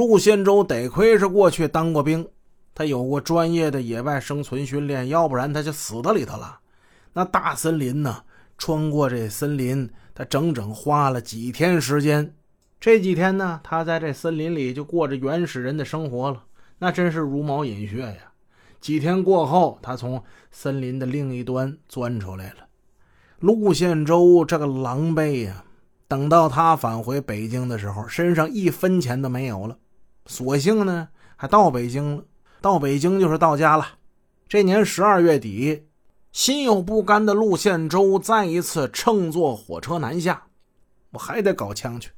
陆宪洲得亏是过去当过兵，他有过专业的野外生存训练，要不然他就死到里头了。那大森林呢？穿过这森林，他整整花了几天时间。这几天呢，他在这森林里就过着原始人的生活了，那真是茹毛饮血呀。几天过后，他从森林的另一端钻出来了。陆宪洲这个狼狈呀！等到他返回北京的时候，身上一分钱都没有了。索性呢，还到北京了。到北京就是到家了。这年十二月底，心有不甘的陆宪洲再一次乘坐火车南下。我还得搞枪去。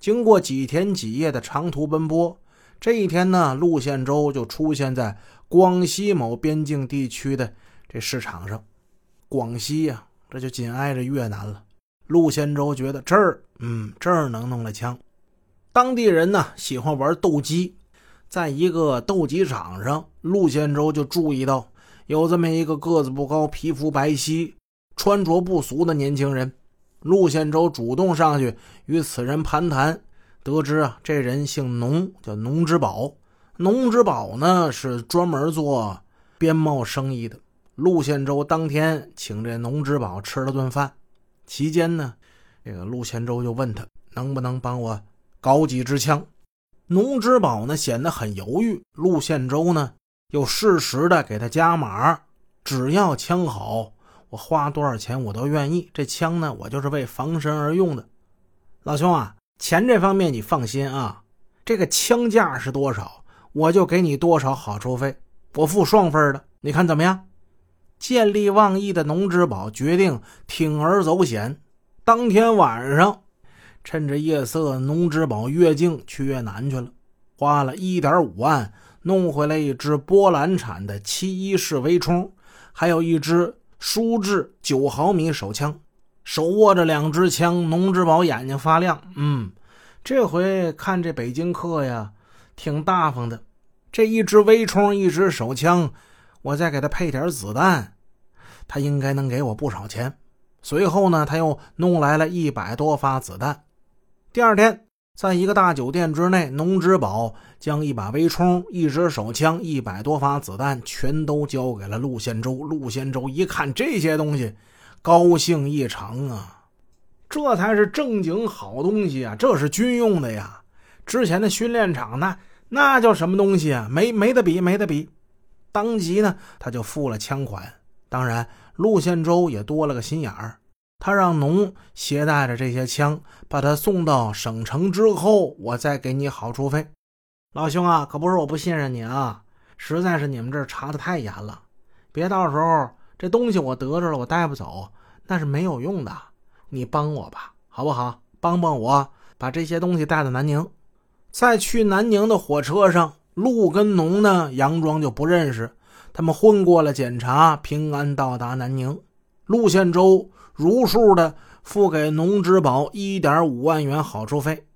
经过几天几夜的长途奔波，这一天呢，陆宪洲就出现在广西某边境地区的这市场上。广西呀，这就紧挨着越南了。陆宪洲觉得这儿，嗯，这儿能弄来枪。当地人呢喜欢玩斗鸡，在一个斗鸡场上，陆宪洲就注意到有这么一个个子不高、皮肤白皙、穿着不俗的年轻人。陆宪洲主动上去与此人攀谈，得知啊，这人姓农，叫农之宝。农之宝呢是专门做边贸生意的。陆宪洲当天请这农之宝吃了顿饭，期间呢，这个陆宪洲就问他能不能帮我。搞几支枪，农之宝呢显得很犹豫。陆宪洲呢又适时的给他加码，只要枪好，我花多少钱我都愿意。这枪呢，我就是为防身而用的。老兄啊，钱这方面你放心啊，这个枪价是多少，我就给你多少好处费，我付双份的。你看怎么样？见利忘义的农之宝决定铤而走险，当天晚上。趁着夜色，农之宝越境去越南去了，花了一点五万弄回来一支波兰产的七一式微冲，还有一支舒制九毫米手枪。手握着两支枪，农之宝眼睛发亮。嗯，这回看这北京客呀，挺大方的。这一支微冲，一支手枪，我再给他配点子弹，他应该能给我不少钱。随后呢，他又弄来了一百多发子弹。第二天，在一个大酒店之内，农之宝将一把微冲、一支手枪、一百多发子弹全都交给了陆宪洲。陆宪洲一看这些东西，高兴异常啊！这才是正经好东西啊！这是军用的呀！之前的训练场那那叫什么东西啊？没没得比，没得比！当即呢，他就付了枪款。当然，陆宪洲也多了个心眼儿。他让农携带着这些枪，把他送到省城之后，我再给你好处费。老兄啊，可不是我不信任你啊，实在是你们这儿查的太严了，别到时候这东西我得着了，我带不走，那是没有用的。你帮我吧，好不好？帮帮我，把这些东西带到南宁。在去南宁的火车上，陆跟农呢，佯装就不认识，他们混过了检查，平安到达南宁。陆宪洲。如数的付给农之宝一点五万元好处费。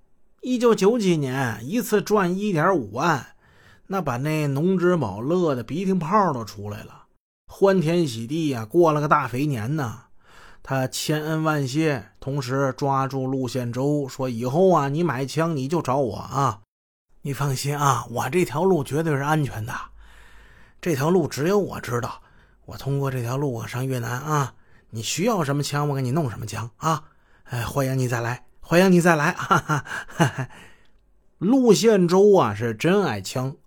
一九九几年一次赚一点五万，那把那农之宝乐得鼻涕泡都出来了，欢天喜地呀，过了个大肥年呐。他千恩万谢，同时抓住陆宪洲说：“以后啊，你买枪你就找我啊，你放心啊，我这条路绝对是安全的，这条路只有我知道，我通过这条路上越南啊。”你需要什么枪，我给你弄什么枪啊！哎，欢迎你再来，欢迎你再来！哈哈哈哈陆宪洲啊，是真爱枪。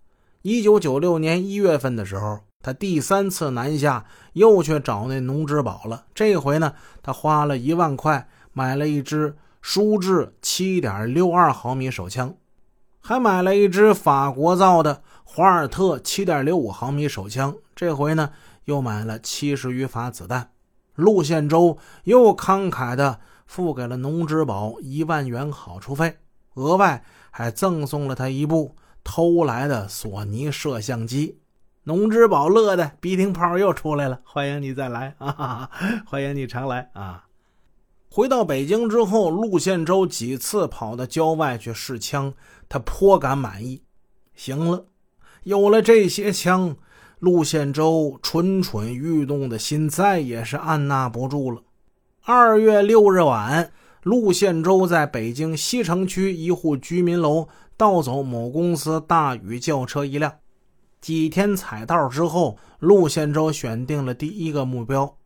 一九九六年一月份的时候，他第三次南下，又去找那农之宝了。这回呢，他花了一万块买了一支舒制七点六二毫米手枪，还买了一支法国造的华尔特七点六五毫米手枪。这回呢，又买了七十余发子弹。陆宪洲又慷慨地付给了农之宝一万元好处费，额外还赠送了他一部偷来的索尼摄像机。农之宝乐得鼻涕泡又出来了，欢迎你再来啊！欢迎你常来啊！回到北京之后，陆宪洲几次跑到郊外去试枪，他颇感满意。行了，有了这些枪。陆宪洲蠢蠢欲动的心再也是按捺不住了。二月六日晚，陆宪洲在北京西城区一户居民楼盗走某公司大宇轿车一辆。几天踩道之后，陆宪洲选定了第一个目标，